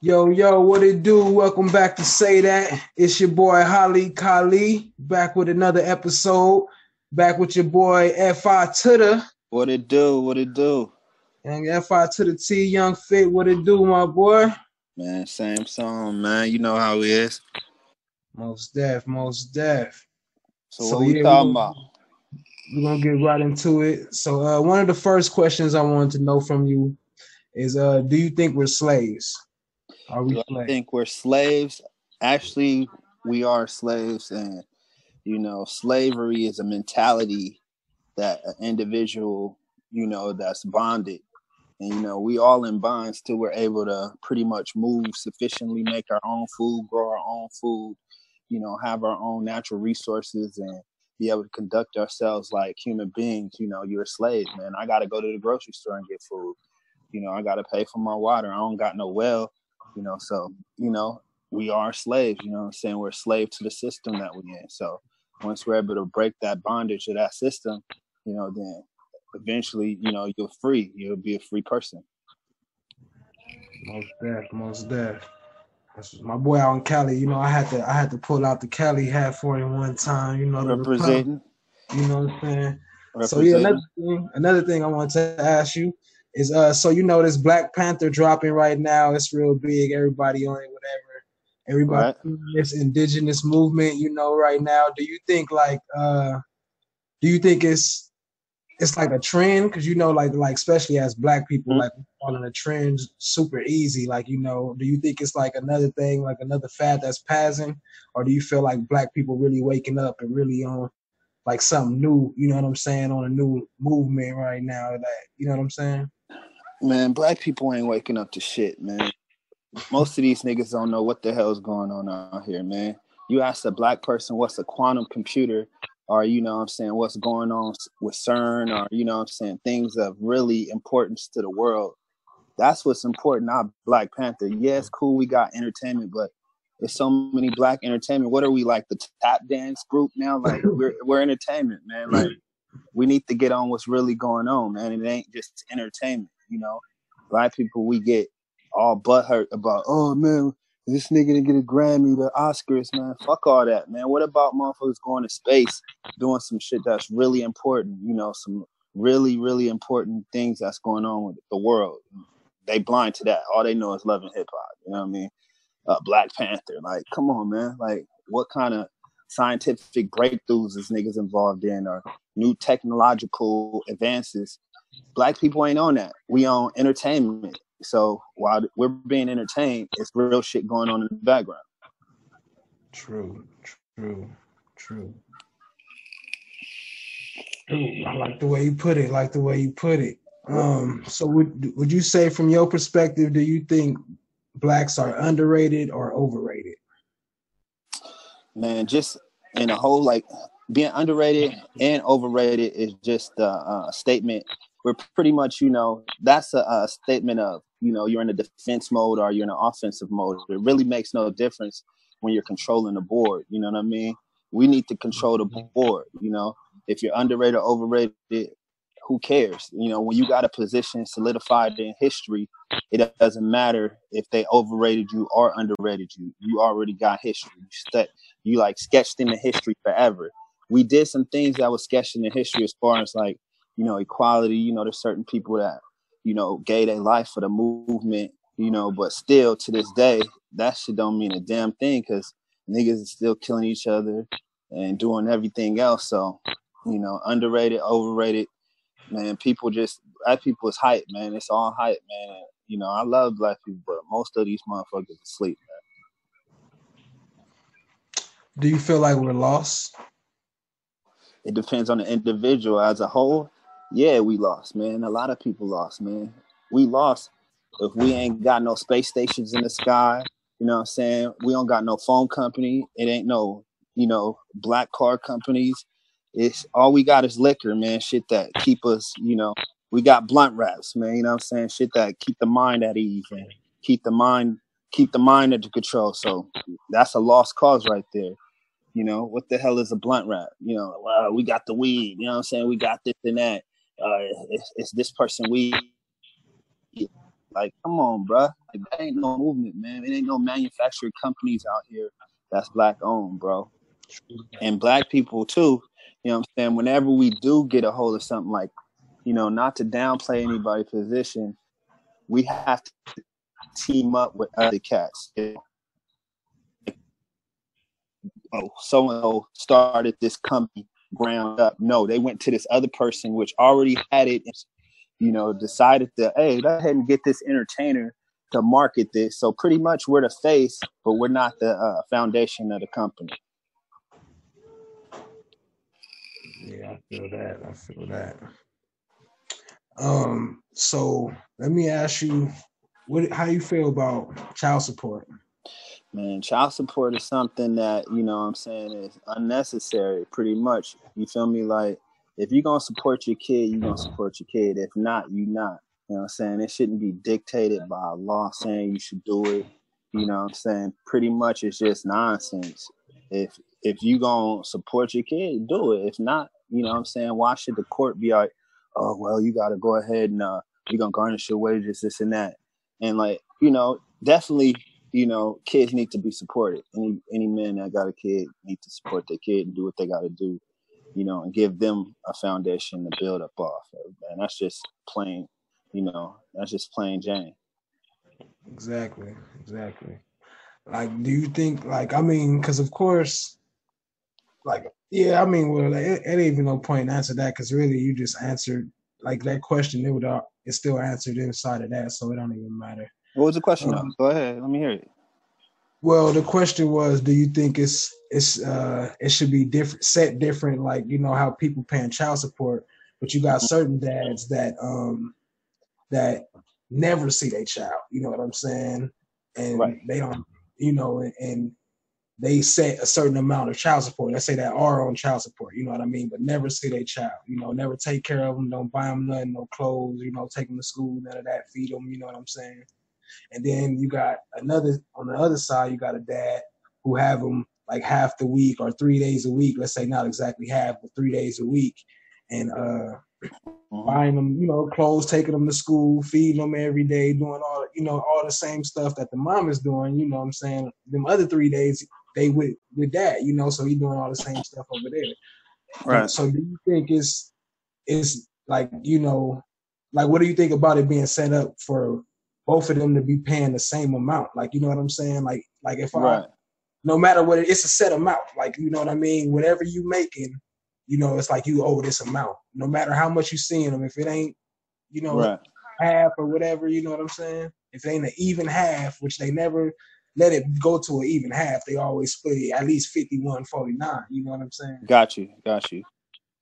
Yo, yo, what it do? Welcome back to Say Dat. It's your boy Holly Kali, back with another episode. Back with your boy FI to the What it do? What it do? and FI to the T Young Fit. What it do, my boy? Man, same song, man. You know how it is. Most deaf, most deaf. So, So, what we talking about? We're gonna get right into it. So, uh, one of the first questions I wanted to know from you is, uh, do you think we're slaves? Are we I think we're slaves? Actually, we are slaves, and you know, slavery is a mentality that an individual, you know, that's bonded, and you know, we all in bonds till we're able to pretty much move sufficiently, make our own food, grow our own food, you know, have our own natural resources, and be able to conduct ourselves like human beings. You know, you're a slave, man. I got to go to the grocery store and get food. You know, I got to pay for my water. I don't got no well. You know, so you know, we are slaves. You know, what I'm saying we're a slave to the system that we're in. So once we're able to break that bondage of that system, you know, then eventually, you know, you're free. You'll be a free person. Most deaf, most deaf. That's my boy out in Cali. You know, I had to I had to pull out the Cali hat for him one time. You know, the Republic, Representing. you know what I'm saying? So yeah, another thing, another thing I wanted to ask you is uh so you know this Black Panther dropping right now, it's real big, everybody on it, whatever. Everybody Right. this indigenous movement, you know, right now. Do you think like uh do you think it's it's like a trend? Cause you know, like like especially as black people, Mhm. like following a trend super easy. Like, you know, do you think it's like another thing, like another fad that's passing? Or do you feel like black people really waking up and really on like something new, you know what I'm saying, on a new movement right now that you know what I'm saying? Man, black people ain't waking up to shit, man. Most of these niggas don't know what the hell's going on out here, man. You ask a black person what's a quantum computer, or you know what I'm saying, what's going on with CERN, or you know what I'm saying, things of really importance to the world. That's what's important, not Black Panther. Yes, cool, we got entertainment, but there's so many black entertainment. What are we like the tap dance group now? Like we're we're entertainment, man. Like we need to get on what's really going on, man. It ain't just entertainment, you know. Black people, we get all butthurt about, oh man, this nigga didn't get a Grammy, the Oscars, man. Fuck all that, man. What about motherfuckers going to space, doing some shit that's really important, you know, some really, really important things that's going on with the world. They blind to that. All they know is love and hip hop. You know what I mean? Uh, Black Panther, like, come on, man. Like, what kind of scientific breakthroughs is niggas involved in, or new technological advances? Black people ain't on that. We on entertainment. So while we're being entertained, it's real shit going on in the background. True, true, true. True. I like the way you put it, like the way you put it. Um, so would would you say from your perspective, do you think blacks are underrated or overrated? Man, just in a whole like being underrated and overrated is just a, a statement. We're pretty much, you know, that's a, a statement of, you know, you're in a defense mode or you're in an offensive mode. It really makes no difference when you're controlling the board. You know what I mean? We need to control the board. You know, if you're underrated or overrated, who cares? You know, when you got a position solidified in history, it doesn't matter if they overrated you or underrated you. You already got history. You, you like sketched in the history forever. We did some things that was sketched the history as far as like, you know, equality. You know, there's certain people that, you know, gave their life for the movement, you know, but still to this day, that shit don't mean a damn thing because niggas is still killing each other and doing everything else. So, you know, underrated, overrated, man, people just black people is hype, man. It's all hype, man. And, you know, I love black people, but most of these motherfuckers are asleep, man. Do you feel like we're lost? It depends on the individual as a whole. Yeah, we lost, man. A lot of people lost, man. We lost if we ain't got no space stations in the sky. You know what I'm saying? We don't got no phone company. It ain't no, you know, black car companies. It's all we got is liquor, man. Shit that keep us, you know, we got blunt wraps, man. You know what I'm saying? Shit that keep the mind at ease and keep the mind keep the mind under control. So that's a lost cause right there. You know, what the hell is a blunt wrap? You know, well, we got the weed, you know what I'm saying? We got this and that. Uh, it's, it's this person we Like, come on, bruh. Like, that ain't no movement, man. It ain't no manufactured companies out here that's black owned, bro. And black people too. You know what I'm saying? Whenever we do get a hold of something like, you know, not to downplay anybody's position, we have to team up with other cats. Oh, so and so started this company ground up. No, they went to this other person which already had it, you know, decided to, hey, go ahead and get this entertainer to market this. So pretty much we're the face, but we're not the uh, foundation of the company. Yeah, I feel that. I feel that. Um, so let me ask you, what how you feel about child support? Man, child support is something that, you know what I'm saying, is unnecessary pretty much. You feel me? Like if you're gonna support your kid, you're gonna support your kid. If not, you not. You know what I'm saying? It shouldn't be dictated by a law saying you should do it. You know what I'm saying? Pretty much it's just nonsense. If if you gonna support your kid, do it. If not, you know what I'm saying? Why should the court be like, oh well, you gotta go ahead and uh you're gonna garnish your wages, this and that. And like, you know, definitely, you know, kids need to be supported. Any any man that got a kid need to support their kid and do what they gotta do, you know, and give them a foundation to build up off of. And that's just plain you know, that's just plain Jane. Exactly, exactly. Like, do you think, like, I mean, because of course, like, yeah, I mean, well, like, it, it ain't even no point in answer that because really you just answered like that question. It would uh, it's still answered inside of that, so it don't even matter. What was the question? Um, Go ahead, let me hear it. Well, the question was, do you think it's it's uh it should be different, set different, like you know how people paying child support, but you got certain dads that um that never see their child. You know what I'm saying? And right. they don't, you know, and, and, they set a certain amount of child support. Let's say that are on child support. You know what I mean? But never see their child. You know, never take care of them. Don't buy them nothing, no clothes. You know, take them to school, none of that. Feed them. You know what I'm saying? And then you got another on the other side. You got a dad who have them like half the week or three days a week. Let's say not exactly half, but three days a week. And uh, mm-hmm. buying them, you know, clothes, taking them to school, feeding them every day, doing all, you know, all the same stuff that the mom is doing. You know, what I'm saying them other three days they with with dad, you know, so he doing all the same stuff over there. Right. So do you think it's it's like you know, like what do you think about it being set up for both of them to be paying the same amount? Like you know what I'm saying? Like like if right. I no matter what it, it's a set amount. Like you know what I mean. Whatever you making, you know, it's like you owe this amount, no matter how much you seeing them. If it ain't, you know, right. half or whatever, you know what I'm saying? If it ain't an even half, which they never let it go to an even half, they always split it at least 51 49. You know what I'm saying? Got you. Got you.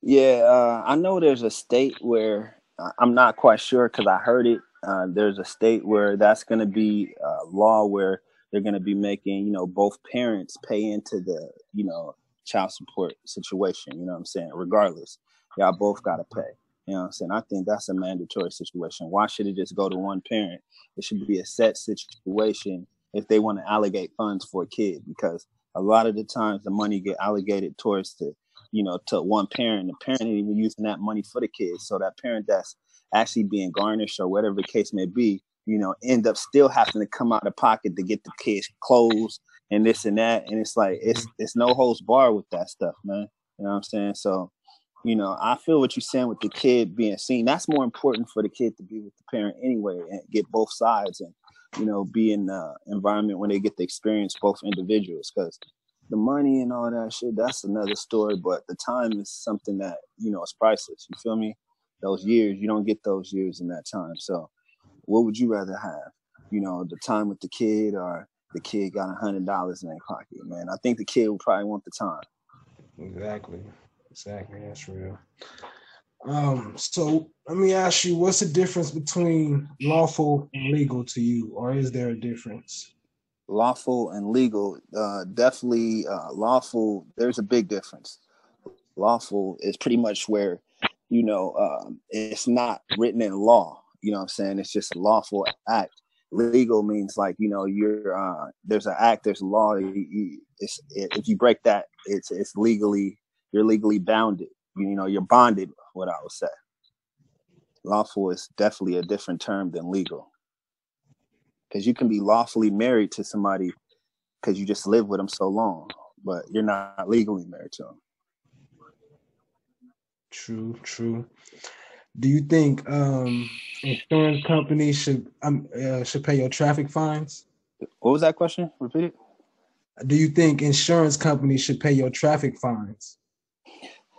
Yeah, uh, I know there's a state where uh, I'm not quite sure because I heard it. Uh, there's a state where that's going to be a law where they're going to be making, you know, both parents pay into the, you know, child support situation. You know what I'm saying? Regardless, y'all both got to pay. You know what I'm saying? I think that's a mandatory situation. Why should it just go to one parent? It should be a set situation if they want to allocate funds for a kid because a lot of the times the money get allocated towards the you know to one parent the parent ain't even using that money for the kids so that parent that's actually being garnished or whatever the case may be you know end up still having to come out of pocket to get the kids clothes and this and that. And it's like it's it's no holds bar with that stuff, man. You know what I'm saying? So, you know, I feel what you're saying with the kid being seen. That's more important for the kid to be with the parent anyway and get both sides and, you know, be in the environment when they get to experience both individuals. Because the money and all that shit, that's another story. But the time is something that, you know, is priceless. You feel me? Those years, you don't get those years in that time. So what would you rather have? You know, the time with the kid or the kid got a hundred dollars in their pocket, man. I think the kid would probably want the time. Exactly. Exactly. That's real. Um, so let me ask you, what's the difference between lawful and legal to you, or is there a difference? Lawful and legal, uh, definitely uh, lawful. There's a big difference. Lawful is pretty much where, you know, um, it's not written in law. You know what I'm saying? It's just a lawful act legal means like you know you're uh, there's an act there's a law you, you, if you break that it's it's legally you're legally bounded you, you know you're bonded what i would say lawful is definitely a different term than legal because you can be lawfully married to somebody because you just live with them so long, but you're not legally married to them. True, true. Do you think um, insurance companies should um, uh, should pay your traffic fines? What was that question? Repeat it. Do you think insurance companies should pay your traffic fines?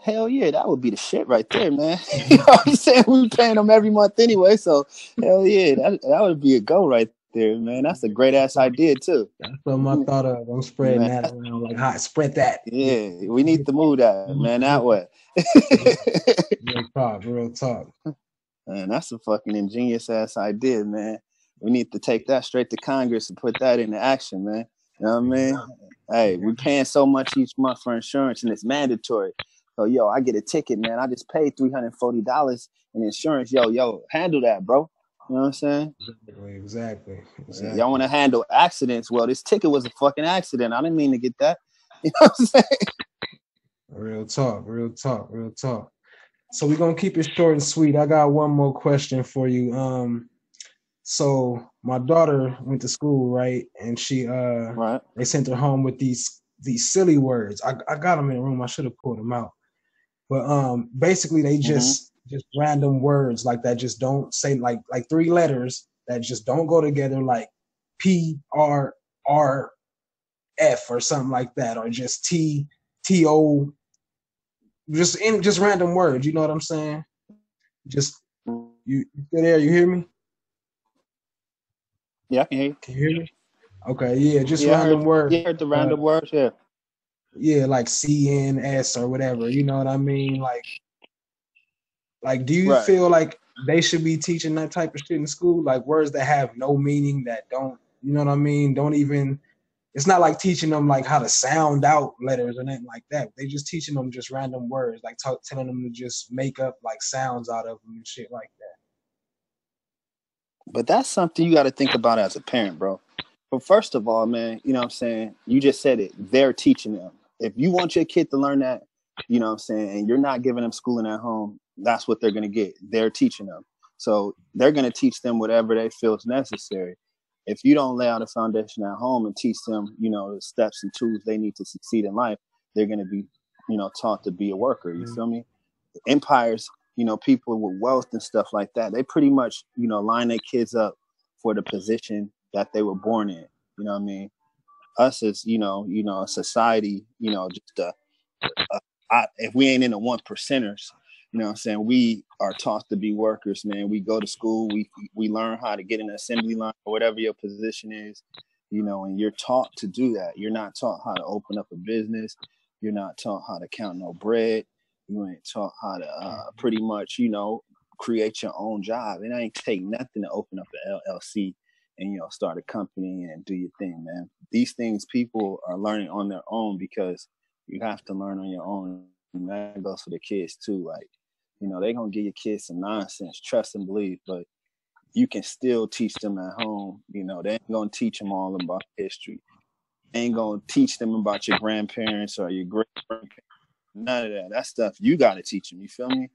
Hell yeah, that would be the shit right there, man. you know what I'm saying? we're paying them every month anyway, so hell yeah, that, that would be a go right there, man. That's a great ass idea too. That's something I thought of. I'm spreading man. that around like hot. Spread that. Yeah, we need to move that, man, that way. real talk, real talk. Man, that's a fucking ingenious ass idea, man. We need to take that straight to Congress and put that into action, man. You know what I mean? Hey, we're paying so much each month for insurance and it's mandatory. So yo, I get a ticket, man. I just paid three hundred forty dollars in insurance. Yo, yo, handle that, bro. You know what I'm saying? Exactly, exactly. Y'all want to handle accidents? Well, this ticket was a fucking accident. I didn't mean to get that. You know what I'm saying? Real talk, real talk, real talk. So we're gonna keep it short and sweet. I got one more question for you. Um, so my daughter went to school, right? And she uh right. they sent her home with these these silly words. I, I got them in the room. I should have pulled them out. But um basically they mm-hmm. just mm-hmm. Just random words like that just don't say like like three letters that just don't go together like P R R F or something like that or just T T O just in just random words, you know what I'm saying? Just you, you there, you hear me? Yeah, I can hear you. Can you hear me? Okay, yeah, just yeah, random words. You heard the random uh, words, yeah. Yeah, like CNS or whatever. You know what I mean? Like, like, do you right. feel like they should be teaching that type of shit in school? Like words that have no meaning, that don't, you know what I mean? Don't even. It's not like teaching them like how to sound out letters or anything like that. They just teaching them just random words, like talk, telling them to just make up like sounds out of them and shit like that. But that's something you got to think about as a parent, bro. But first of all, man, you know what I'm saying? You just said it. They're teaching them. If you want your kid to learn that, you know what I'm saying, and you're not giving them schooling at home, that's what they're going to get. They're teaching them. So they're going to teach them whatever they feel is necessary. If you don't lay out a foundation at home and teach them, you know, the steps and tools they need to succeed in life, they're going to be, you know, taught to be a worker. You mm-hmm. feel me? Empires you know, people with wealth and stuff like that, they pretty much, you know, line their kids up for the position that they were born in. You know what I mean? Us as, you know, you know, a society, you know, just uh, uh I, if we ain't in the one percenters, you know what I'm saying? We are taught to be workers, man. We go to school, we we learn how to get in an assembly line or whatever your position is, you know, and you're taught to do that. You're not taught how to open up a business. You're not taught how to count no bread you ain't taught how to uh, pretty much, you know, create your own job. It ain't take nothing to open up an LLC and you know start a company and do your thing, man. These things people are learning on their own because you have to learn on your own. And that goes for the kids too. Like, you know, they're gonna give your kids some nonsense, trust and believe, but you can still teach them at home. You know, they ain't gonna teach them all about history. Ain't gonna teach them about your grandparents or your great grandparents None of that. That stuff you got to teach them. You feel me?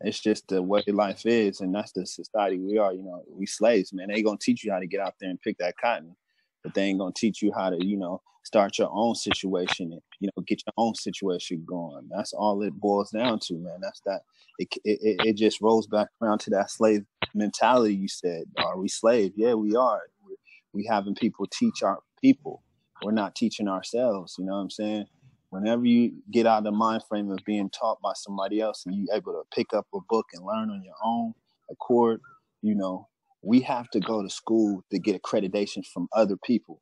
It's just the way life is, and that's the society we are. You know, we slaves, man. They gonna teach you how to get out there and pick that cotton, but they ain't gonna teach you how to, you know, start your own situation and you know get your own situation going. That's all it boils down to, man. That's that. It it, it just rolls back around to that slave mentality. You said, are we slave? Yeah, we are. we we having people teach our people. We're not teaching ourselves. You know what I'm saying? whenever you get out of the mind frame of being taught by somebody else and you able to pick up a book and learn on your own accord, you know, we have to go to school to get accreditation from other people.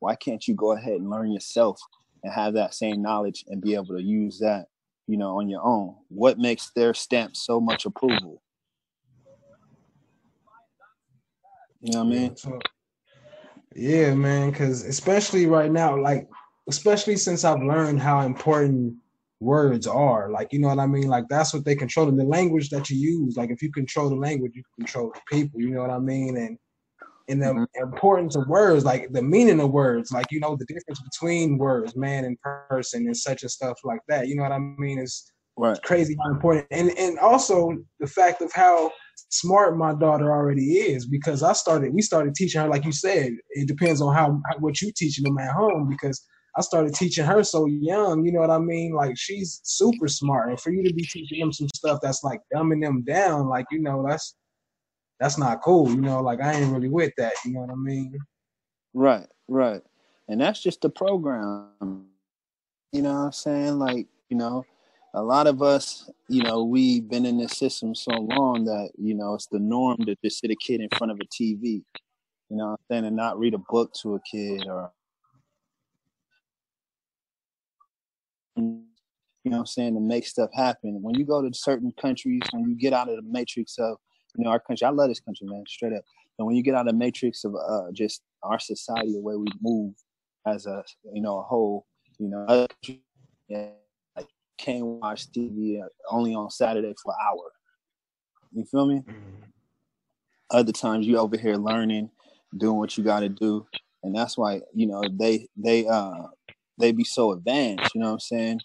Why can't you go ahead and learn yourself and have that same knowledge and be able to use that, you know, on your own? What makes their stamp so much approval? You know what I mean? Yeah, man, because especially right now, like especially since I've learned how important words are. Like, you know what I mean? Like that's what they control in the language that you use. Like if you control the language, you control the people, you know what I mean? And and the mm-hmm. importance of words, like the meaning of words, like you know, the difference between words, man and person and such and stuff like that. You know what I mean? It's right. crazy how important. And and also the fact of how smart my daughter already is because I started we started teaching her like you said it depends on how, how what you teaching them at home because I started teaching her so young you know what I mean? Like she's super smart. And for you to be teaching them some stuff that's like dumbing them down like you know that's that's not cool you know? Like I ain't really with that you know what I mean? Right right. And that's just the program you know what I'm saying? Like you know a lot of us, you know, we've been in this system so long that, you know, it's the norm to just sit a kid in front of a TV, you know, then and not read a book to a kid or, you know I'm saying, to make stuff happen. When you go to certain countries, when you get out of the matrix of, you know, our country, I love this country, man, straight up. And when you get out of the matrix of uh, just our society, the way we move as a, you know, a whole, you know, yeah, can't watch TV only on Saturday for an hour. You feel me? Mm-hmm. Other times you over here learning, doing what you got to do, and that's why you know they they uh they be so advanced. You know what I'm saying?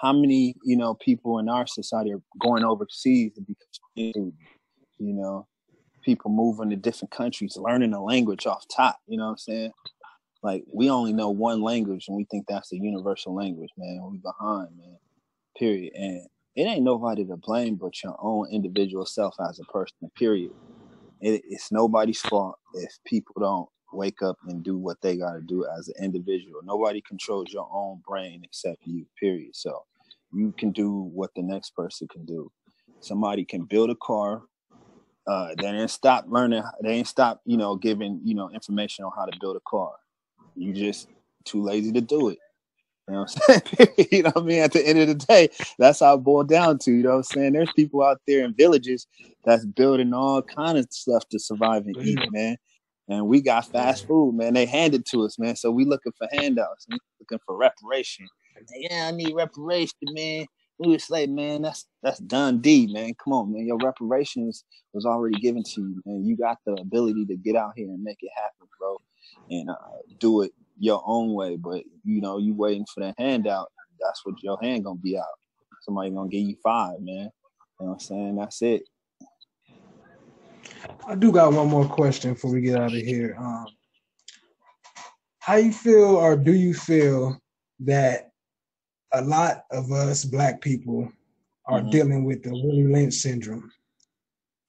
How many you know people in our society are going overseas to become you know people moving to different countries, learning a language off top. You know what I'm saying? Like we only know one language and we think that's the universal language, man. We behind, man period. And it ain't nobody to blame but your own individual self as a person, period. It, it's nobody's fault if people don't wake up and do what they got to do as an individual. Nobody controls your own brain except you, period. So you can do what the next person can do. Somebody can build a car. Uh, they didn't stop learning. They ain't stop, you know, giving, you know, information on how to build a car. You just too lazy to do it. You know what I'm saying? you know what I mean? At the end of the day, that's how it boiled down to. You know what I'm saying? There's people out there in villages that's building all kind of stuff to survive and eat, man. And we got fast food, man. They handed to us, man. So we looking for handouts, we looking for reparation. Yeah, I need reparation, man. We was like, man, that's that's done D, man. Come on, man. Your reparations was already given to you, man. You got the ability to get out here and make it happen, bro, and uh, do it your own way. But you know, you waiting for that handout. That's what your hand gonna be out. Somebody gonna give you five, man. You know what I'm saying? That's it. I do got one more question before we get out of here. Um, how you feel, or do you feel that a lot of us black people are mm-hmm. dealing with the Willie Lynch syndrome?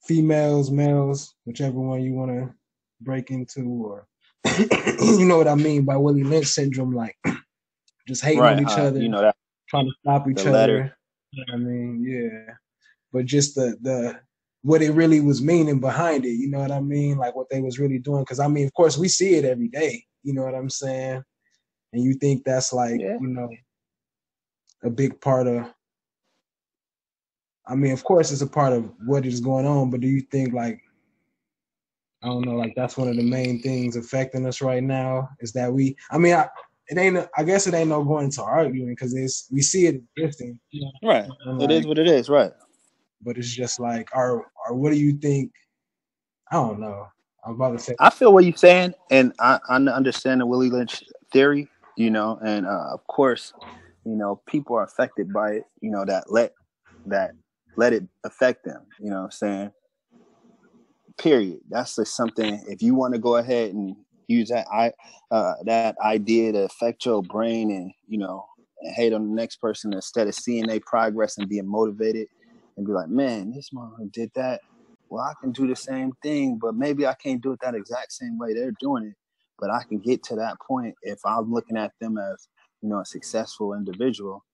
Females, males, whichever one you want to break into, or you know what I mean by Willie Lynch syndrome, like just hating right, on each uh, other, you know that trying to stop each other. You know I mean, yeah, but just the the what it really was meaning behind it. You know what I mean? Like what they was really doing. Because I mean, of course, we see it every day. You know what I'm saying? And you think that's like yeah. you know a big part of. I mean, of course, it's a part of what is going on, but do you think like I don't know, like that's one of the main things affecting us right now is that we. I mean, I, it ain't. I guess it ain't no going to arguing because it's we see it existing. You know? Right. Like, it is what it is. Right. But it's just like, or or what do you think? I don't know. I'm about to say. I feel what you're saying, and I, I understand the Willie Lynch theory. You know, and uh, of course, you know, people are affected by it. You know, that let that let it affect them. You know, what I'm saying period. That's just something. If you want to go ahead and use that I uh, that idea to affect your brain and you know and hate on the next person instead of seeing their progress and being motivated and be like, man, this mom did that. Well, I can do the same thing, but maybe I can't do it that exact same way they're doing it. But I can get to that point if I'm looking at them as you know a successful individual.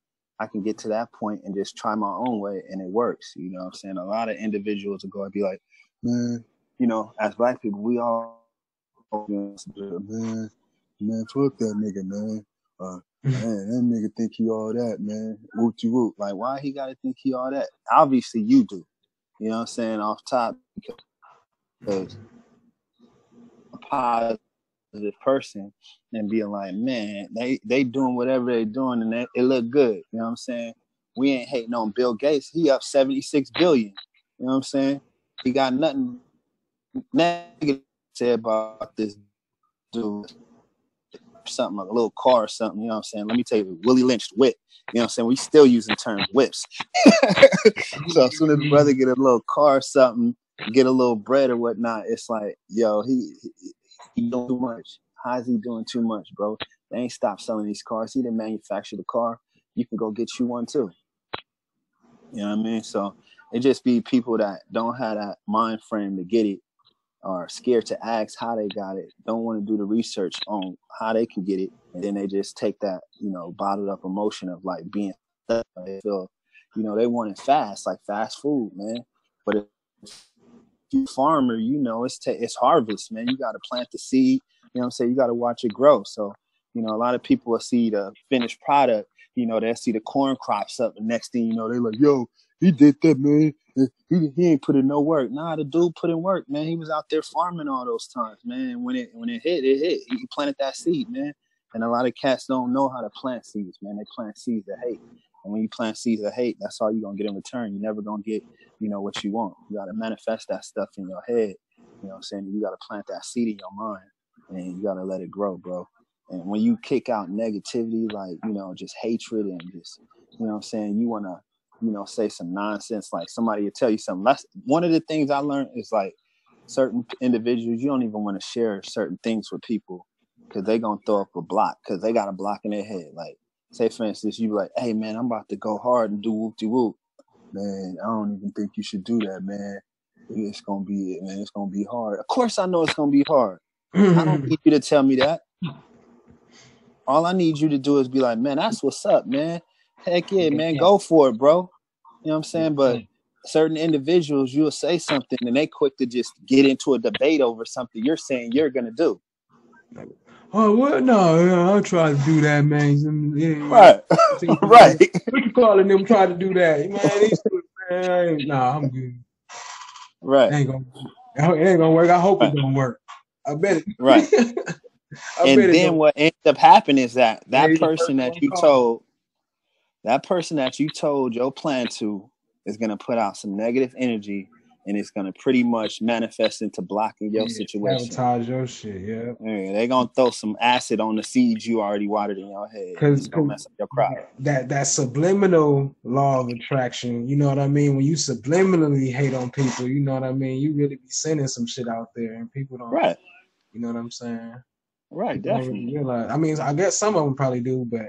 I can get to that point and just try my own way and it works. You know I'm saying? A lot of individuals will go and be like, man, you know, as black people, we all, man, man, fuck that nigga, man. Uh, man, that nigga think he all that, man. Woot woot. Like, why he gotta think he all that? Obviously, you do. You know what I'm saying? Off top, because a positive person and being like, man, they they doing whatever they doing and they, it look good. You know what I'm saying? We ain't hating on Bill Gates. He up 76 billion. You know what I'm saying? He got nothing negative say about this dude something like a little car or something, you know what I'm saying? Let me tell you, Willie Lynch whip. You know what I'm saying? We still using term whips. so as soon as the brother get a little car or something, get a little bread or whatnot, it's like, yo, he he, he doing too much. How's he doing too much, bro? They ain't stopped selling these cars. He didn't manufacture the car. You can go get you one too. You know what I mean? So it just be people that don't have that mind frame to get it are scared to ask how they got it, don't want to do the research on how they can get it, and then they just take that, you know, bottled up emotion of like being. They feel, you know, they want it fast, like fast food, man. But if you farmer, you know, it's t- it's harvest, man. You got to plant the seed. You know what I'm saying? You got to watch it grow. So, you know, a lot of people will see the finished product. You know, they'll see the corn crops up. The next thing you know, they're like, "Yo, he did that, man. He, he ain't put in no work. Nah, the dude put in work, man. He was out there farming all those times, man. When it when it hit, it hit. He planted that seed, man. And a lot of cats don't know how to plant seeds, man. They plant seeds of hate. And when you plant seeds of hate, that's all you're gonna get in return. You're never gonna get, you know, what you want. You gotta manifest that stuff in your head. You know what I'm saying? You gotta plant that seed in your mind and you gotta let it grow, bro. And when you kick out negativity, like, you know, just hatred and just, you know what I'm saying, you wanna you know, say some nonsense. Like somebody will tell you something. That's one of the things I learned is like certain individuals, you don't even want to share certain things with people because they're gonna throw up a block because they got a block in their head. Like, say for instance, you be like, "Hey man, I'm about to go hard and do whoop de whoop." Man, I don't even think you should do that, man. It's gonna be, man. It's gonna be hard. Of course, I know it's gonna be hard. I don't need you to tell me that. All I need you to do is be like, man, that's what's up, man. Heck yeah, man, go for it, bro. You know what I'm saying? But certain individuals, you'll say something and they quick to just get into a debate over something you're saying you're gonna do. Oh well, no, I'll try to do that, man. Yeah, right, right. We can call them try to do that, man. These man, nah, I'm good. Right, it ain't gonna, it ain't gonna work. I hope right. it don't work. I bet it. Right. and then what ends up happening is that that person that you told that person that you told your plan to is going to put out some negative energy and it's going to pretty much manifest into blocking your yeah, situation. Sabotage your shit, yeah. yeah they're going to throw some acid on the seeds you already watered in your head. Because mess up your crop. That, that subliminal law of attraction, you know what I mean? When you subliminally hate on people, you know what I mean? You really be sending some shit out there and people don't. Right. You know what I'm saying? Right, people definitely. Realize, I mean, I guess some of them probably do, but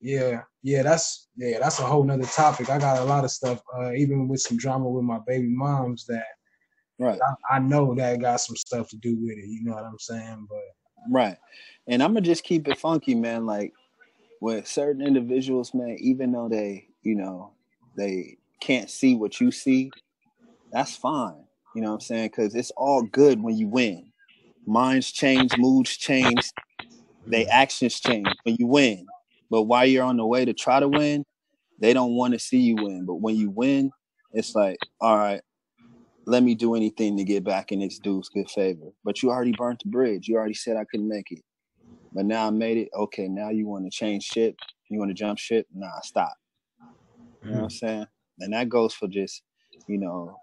yeah, yeah, that's yeah, that's a whole nother topic. I got a lot of stuff, uh, even with some drama with my baby moms that right. I, I, know that got some stuff to do with it. You know what I'm saying? But right, and I'm gonna just keep it funky, man. Like with certain individuals, man, even though they, you know, they can't see what you see, that's fine. You know what I'm saying? Because it's all good when you win. Minds change, moods change, they actions change when you win. But while you're on the way to try to win, they don't want to see you win. But when you win, it's like, all right, let me do anything to get back in this dude's good favor. But you already burnt the bridge. You already said I couldn't make it. But now I made it. Okay, now you want to change ship. You want to jump ship? Nah, stop. You know what I'm hmm. saying? And that goes for just, you know,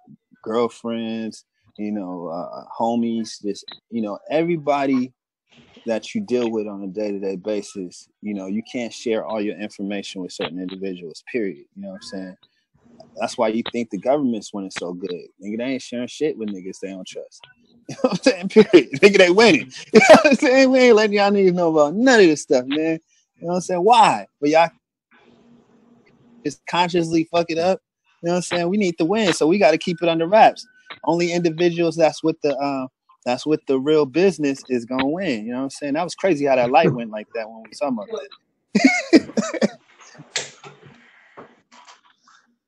girlfriends, you know, uh, homies, just, you know, everybody that you deal with on a day-to-day basis you know you can't share all your information with certain individuals period. You know what i'm saying? That's why you think the government's winning so good. Nigga they ain't sharing shit with niggas they don't trust. You know what i'm saying? Period. Nigga they winning. You know what i'm saying? We ain't letting y'all niggas know about none of this stuff man. You know what i'm saying? Why? But y'all just consciously fuck it up. You know what i'm saying? We need to win so we got to keep it under wraps. Only individuals that's with the uh, that's what the real business is gonna win. You know what I'm saying? That was crazy how that light went like that when we saw about that.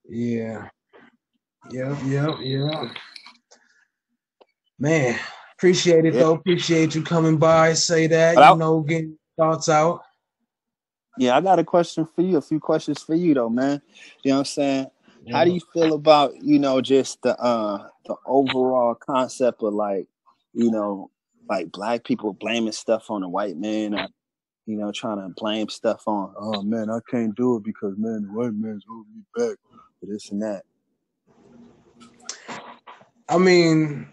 yeah. Yep, yep, yep. Man, appreciate it though. Appreciate you coming by. Say that, you know, getting thoughts out. Yeah, I got a question for you, a few questions for you though, man. You know what I'm saying? Yeah. How do you feel about, you know, just the uh the overall concept of like you know, like black people blaming stuff on the white man, or, you know, trying to blame stuff on, oh man, I can't do it because man, the white man's holding me back for this and that. I mean,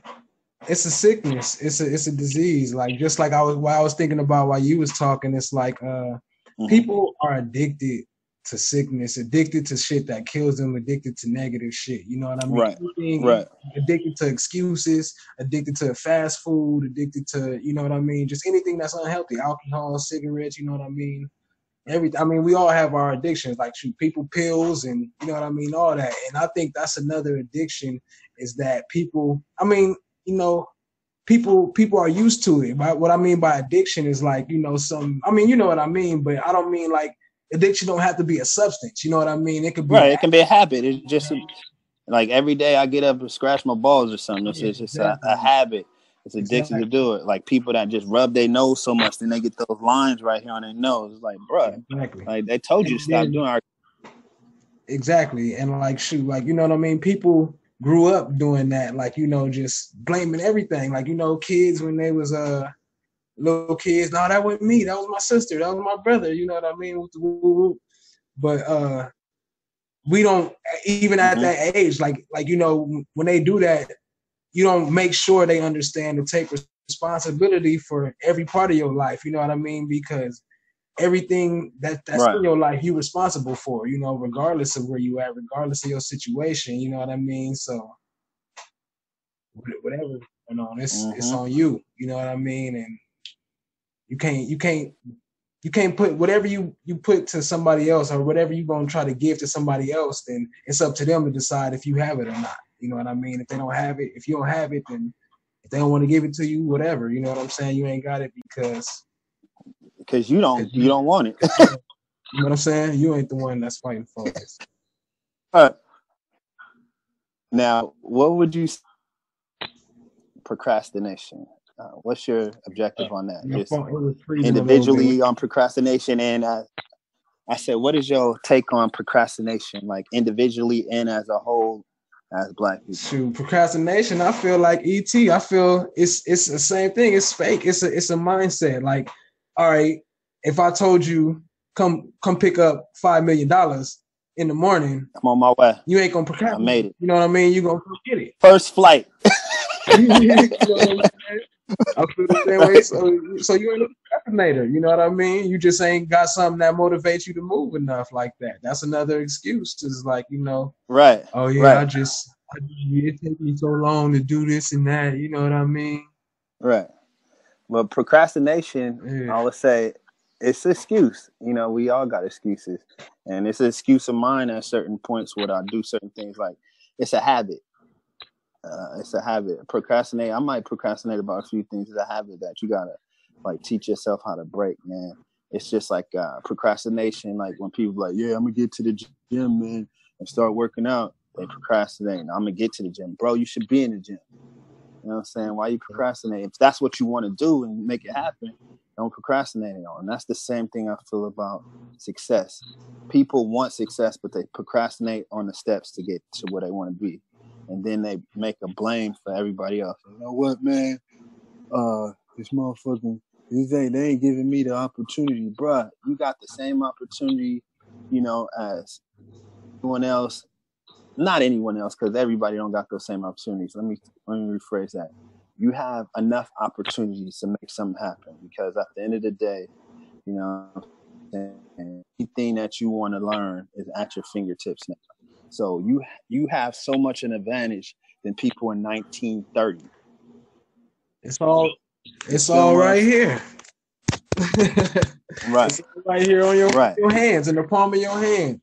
it's a sickness. It's a it's a disease. Like just like I was while I was thinking about while you was talking, it's like uh mm-hmm. people are addicted to sickness, addicted to shit that kills them, addicted to negative shit. You know what I mean? Right. Anything- Right. Addicted to excuses, addicted to fast food, addicted to, you know what I mean? Just anything that's unhealthy, alcohol, cigarettes, you know what I mean? Every, I mean, we all have our addictions, like shoot, people pills, and you know what I mean, all that. And I think that's another addiction is that people. I mean, you know, people people are used to it. But what I mean by addiction is like you know some. I mean, you know what I mean, but I don't mean like addiction don't have to be a substance. You know what I mean? It could be Right. It can be a habit. It's just like every day I get up and scratch my balls or something. It's, it's just a, a habit. It's addicted to do it. Like people that just rub their nose so much, then they get those lines right here on their nose. It's like, bruh, exactly. like they told you to stop doing our Exactly. And like shoot, like you know what I mean? People grew up doing that, like, you know, just blaming everything. Like, you know, kids when they was uh little kids, no, that wasn't me, that was my sister, that was my brother, you know what I mean? But uh we don't even at Mhm. that age, like like you know, when they do that, you don't make sure they understand to take responsibility for every part of your life, you know what I mean? Because everything that that's Right. in your life you're responsible for you know regardless of where you at regardless of your situation you know what i mean so whatever going on it's it's Mhm. on you you know what i mean and you can't you can't you can't put whatever you you put to somebody else or whatever you're going to try to give to somebody else then it's up to them to decide if you have it or not you know what i mean if they don't have it if you don't have it then if they don't want to give it to you whatever you know what i'm saying you ain't got it because because you don't you don't want it. you know what i'm saying you ain't the one that's fighting for this Alright. Now, what would you procrastination? Uh, what's your objective on that? Just phone- it was freezing a little individually on procrastination, and uh, I said, what is your take on procrastination, like individually and as a whole, as Black people? Shoot, procrastination. I feel like ET. I feel it's it's the same thing. It's fake. It's a it's a mindset. Like, all right, if I told you come come pick up five million dollars in the morning, I'm on my way. you ain't gonna procrastinate. I made it. You know what I mean? You gonna get it. First flight. You know what I'm saying? I feel the same way. So, so you ain't a procrastinator. You know what I mean? You just ain't got something that motivates you to move enough like that. That's another excuse. Is like you know, Right. oh yeah, Right. I just I, it takes me so long to do this and that. You know what I mean? Right. But procrastination, Yeah. I would say, it's an excuse. You know, we all got excuses, and it's an excuse of mine at certain points where I do certain things. Like it's a habit. Uh, it's a habit. Procrastinate. I might procrastinate about a few things. It's a habit that you gotta like teach yourself how to break, man. It's just like uh, procrastination. Like when people like, yeah, I'm gonna get to the gym, man, and start working out. They procrastinate. I'm gonna get to the gym, bro. You should be in the gym. You know what I'm saying? Why you procrastinate? If that's what you want to do and make it happen, don't procrastinate on. And that's the same thing I feel about success. People want success, but they procrastinate on the steps to get to where they want to be. And then they make a blame for everybody else. You know what, man? Uh, this motherfucking these ain't they ain't giving me the opportunity, bruh. You got the same opportunity, you know, as anyone else. Not anyone else, because everybody don't got those same opportunities. Let me let me rephrase that. You have enough opportunities to make something happen because at the end of the day, you know, anything that you want to learn is at your fingertips now. So you you have so much an advantage than people in 1930. It's all it's So all much. right here. Right, It's all right here on your Right. your hands, in the palm of your hand.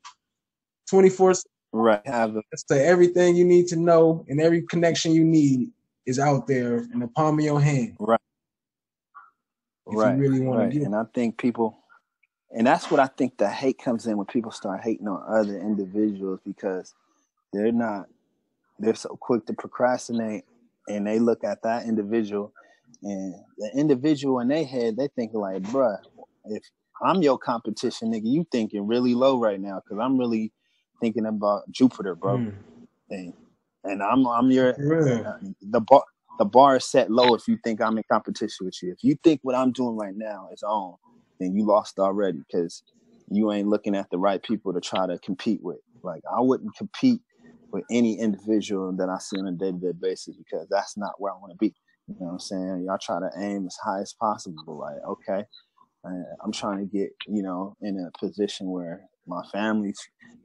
Twenty four. right. Have the, So everything you need to know and every connection you need is out there in the palm of your hand. Right. If right, you really want right. to get And I think people, and that's what I think the hate comes in when people start hating on other individuals because they're not, they're so quick to procrastinate and they look at that individual and the individual in their head, they think like, bruh, if I'm your competition, nigga, you thinking really low right now because I'm really thinking about Jupiter, bro. Mm. And, and I'm, I'm your, uh, the bar the bar is set low if you think I'm in competition with you. If you think what I'm doing right now is on, then you lost already because you ain't looking at the right people to try to compete with. Like I wouldn't compete with any individual that I see on a day to day basis because that's not where I want to be. You know what I'm saying? Y'all try to aim as high as possible. Like, okay, I'm trying to get, you know, in a position where my family,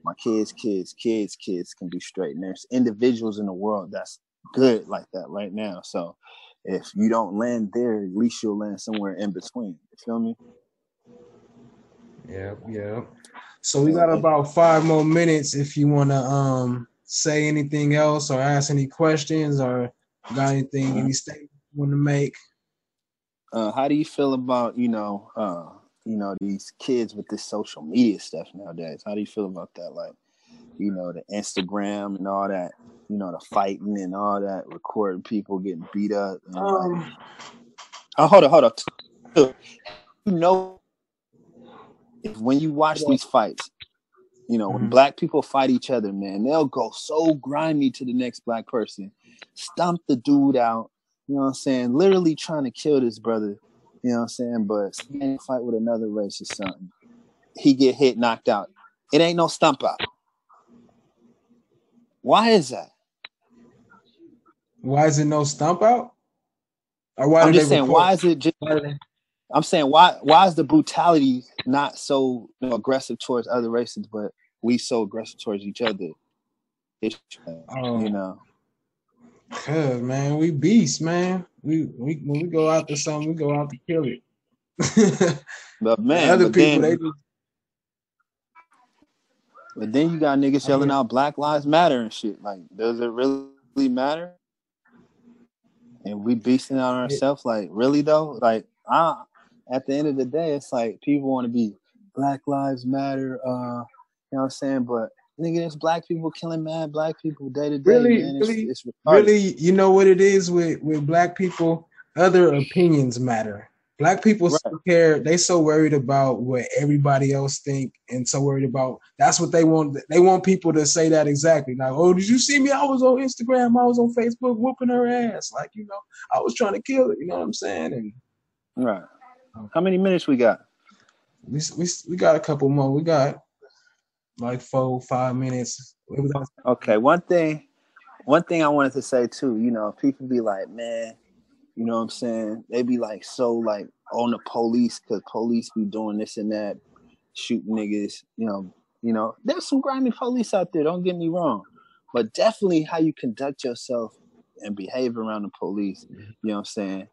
my kids, kids, kids, kids can be straight. And there's individuals in the world that's good like that right now. So if you don't land there, at least you'll land somewhere in between. You feel me? Yeah, yeah. So we got about five more minutes if you want to um say anything else or ask any questions or got anything, any statement you want to make. Uh, how do you feel about you know uh, you know these kids with this social media stuff nowadays? How do you feel about that? Like you know the Instagram and all that, you know the fighting and all that, recording people getting beat up. And um, like, oh, hold on, hold on. You know, if when you watch these fights, you know, mm-hmm. when black people fight each other, man, they'll go so grimy to the next black person, stomp the dude out, you know what I'm saying? Literally trying to kill this brother. You know what I'm saying? But stand fight with another race or something. He get hit, knocked out. It ain't no stump out. Why is that? Why is it no stump out? Or why I'm just saying, report? why is it just I'm saying why why is the brutality not so you know, aggressive towards other races, but we so aggressive towards each other? It's, oh. Um, you know. Cause man, we beasts, man. We we when we go out to something, we go out to kill it. but man, other but people then, they just but then you got niggas yelling out Black Lives Matter and shit. Like, does it really matter? And we beasting on ourselves, like, really though? Like, I at the end of the day, it's like people want to be Black Lives Matter, uh, you know what I'm saying? But nigga, there's black people killing mad black people day to day. Really, man. It's, really, it's really, you know what it is with with black people? Other opinions matter. Black people right. so care. They so worried about what everybody else think, and so worried about that's what they want. They want people to say that exactly. Like, oh, did you see me? I was on Instagram. I was on Facebook whooping her ass. Like, you know, I was trying to kill it. You know what I'm saying? And right. How many minutes we got? We we we got a couple more. We got like four, five minutes. Okay, one thing, one thing I wanted to say too. You know, people be like, man, you know what I'm saying? They be like so like on the police because police be doing this and that, shooting niggas. You know, you know, there's some grimy police out there. Don't get me wrong, but definitely how you conduct yourself and behave around the police. You know what I'm saying?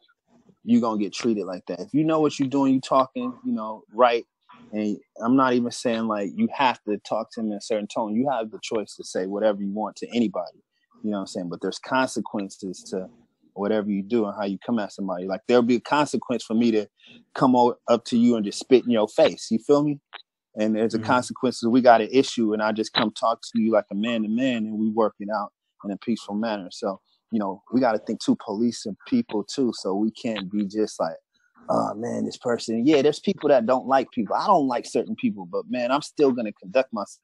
You're gonna get treated like that. If you know what you're doing, you talking, you know, right and I'm not even saying like you have to talk to them in a certain tone. You have the choice to say whatever you want to anybody. You know what I'm saying? But there's consequences to whatever you do and how you come at somebody. Like there'll be a consequence for me to come up to you and just spit in your face. You feel me? And there's a mm-hmm. consequences. We got an issue, and I just come talk to you like a man to man, and we work it out in a peaceful manner. So you know, we got to think too, police and people too. So we can't be just like, oh man, this person. Yeah, there's people that don't like people. I don't like certain people, but man, I'm still gonna conduct myself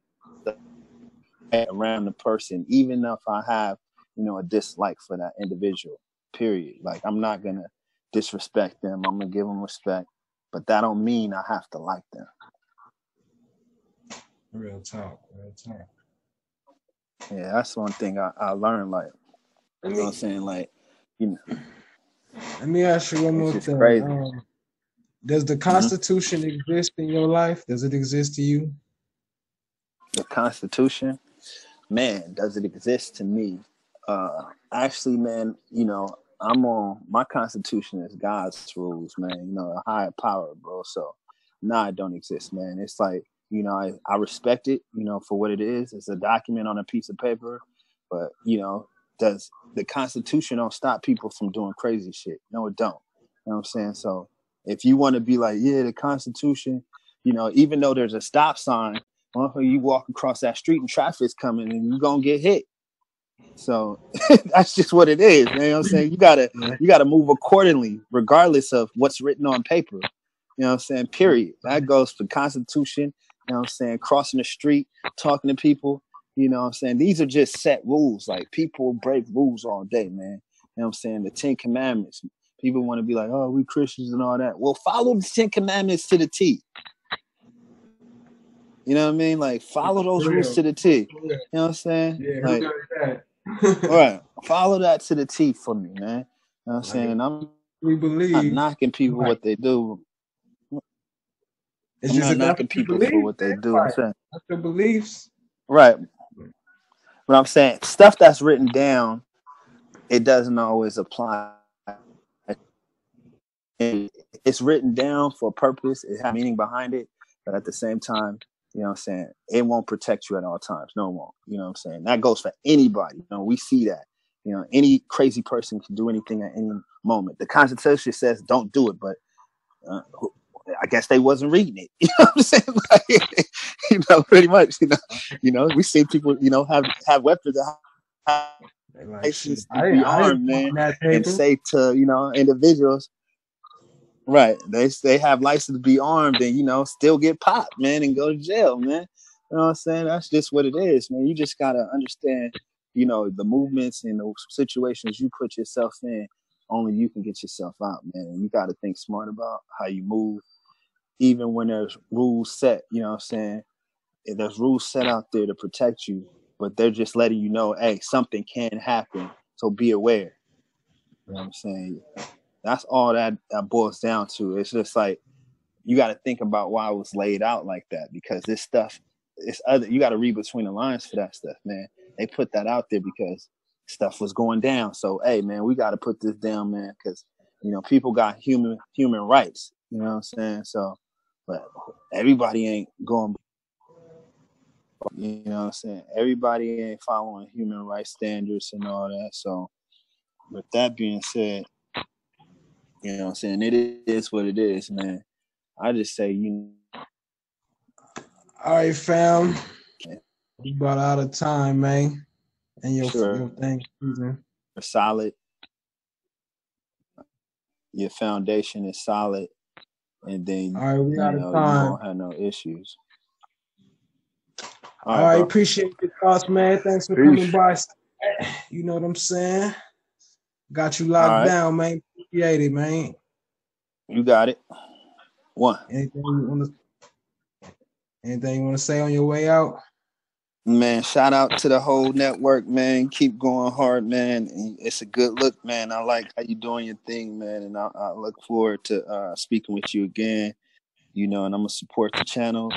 around the person, even if I have, you know, a dislike for that individual. Period. Like I'm not gonna disrespect them. I'm gonna give them respect, but that don't mean I have to like them. Real talk. Real talk. Yeah, that's one thing I, I learned. Like, you know what I'm saying? Like, you know let me ask you one more thing. Um, does the mm-hmm. Constitution mm-hmm. exist in your life? Does it exist to you? The Constitution, man, does it exist to me? Uh, actually, man, you know, I'm on my Constitution is God's rules, man. You know, a higher power, bro. So, nah, it don't exist, man. It's like you know, I, I respect it, you know, for what it is. It's a document on a piece of paper, but you know, does the Constitution don't stop people from doing crazy shit. No, it don't. You know what I'm saying? So if you want to be like, yeah, the Constitution, you know, even though there's a stop sign, you walk across that street and traffic's coming and you're gonna get hit. So that's just what it is. You know what I'm saying? You gotta you gotta move accordingly, regardless of what's written on paper. You know what I'm saying? Period. That goes for Constitution, you know what I'm saying, crossing the street, talking to people, you know what I'm saying? These are just set rules. Like people break rules all day, man. You know what I'm saying? The Ten Commandments. People want to be like, oh, we Christians and all that. Well, follow the Ten Commandments to the T. You know what I mean? Like follow those rules to the T. You know what I'm saying? Yeah, like, all right. Follow that to the T for me, man. You know what I'm saying? I'm we believe not knocking people right. what they do. It's I'm just not knocking people for what they do. Right. your beliefs. Right. But I'm saying stuff that's written down, it doesn't always apply. It's written down for a purpose. It has meaning behind it, but at the same time, you know what I'm saying? It won't protect you at all times. No, it won't. You know what I'm saying? That goes for anybody. You know, we see that. You know, any crazy person can do anything at any moment. The Constitution says don't do it, but uh, I guess they wasn't reading it. You know what I'm saying? Like, you know, pretty much. You know, you know, we see people, you know, have have weapons, have license to be armed, man, and say to you know individuals, right? They they have license to be armed, and you know, still get popped, man, and go to jail, man. You know what I'm saying? That's just what it is, man. You just gotta understand, you know, the movements and the situations you put yourself in. Only you can get yourself out, man. You got to think smart about how you move, even when there's rules set. You know what I'm saying? There's rules set out there to protect you, but they're just letting you know, hey, something can happen, so be aware. You know what I'm saying? That's all that, that boils down to. It's just like you got to think about why it was laid out like that because this stuff, it's other. You got to read between the lines for that stuff, man. They put that out there because stuff was going down. So, hey, man, we got to put this down, man, because you know people got human human rights. You know what I'm saying? So, but everybody ain't going you know what I'm saying? Everybody ain't following human rights standards and all that. So with that being said, you know what I'm saying? It is what it is, man. I just say you All right, fam. You about out of time, man. And your, sure. your. Solid. Your foundation is solid. And then All right, we out know, of time. you won't have no issues. All right, All right appreciate your thoughts, man. Thanks for Peace. coming by. You know what I'm saying? Got you locked right. down, man. Appreciate it, man. You got it. One. Anything you want to? Anything you want to say on your way out? Man, shout out to the whole network, man. Keep going hard, man. It's a good look, man. I like how you doing your thing, man, and I, I look forward to uh, speaking with you again. You know, and I'm gonna support the channel.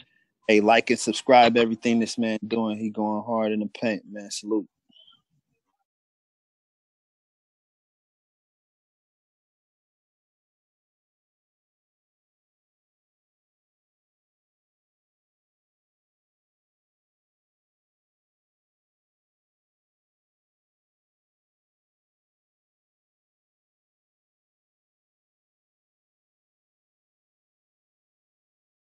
Hey, like and subscribe everything this man doing. He going hard in the paint, man. Salute.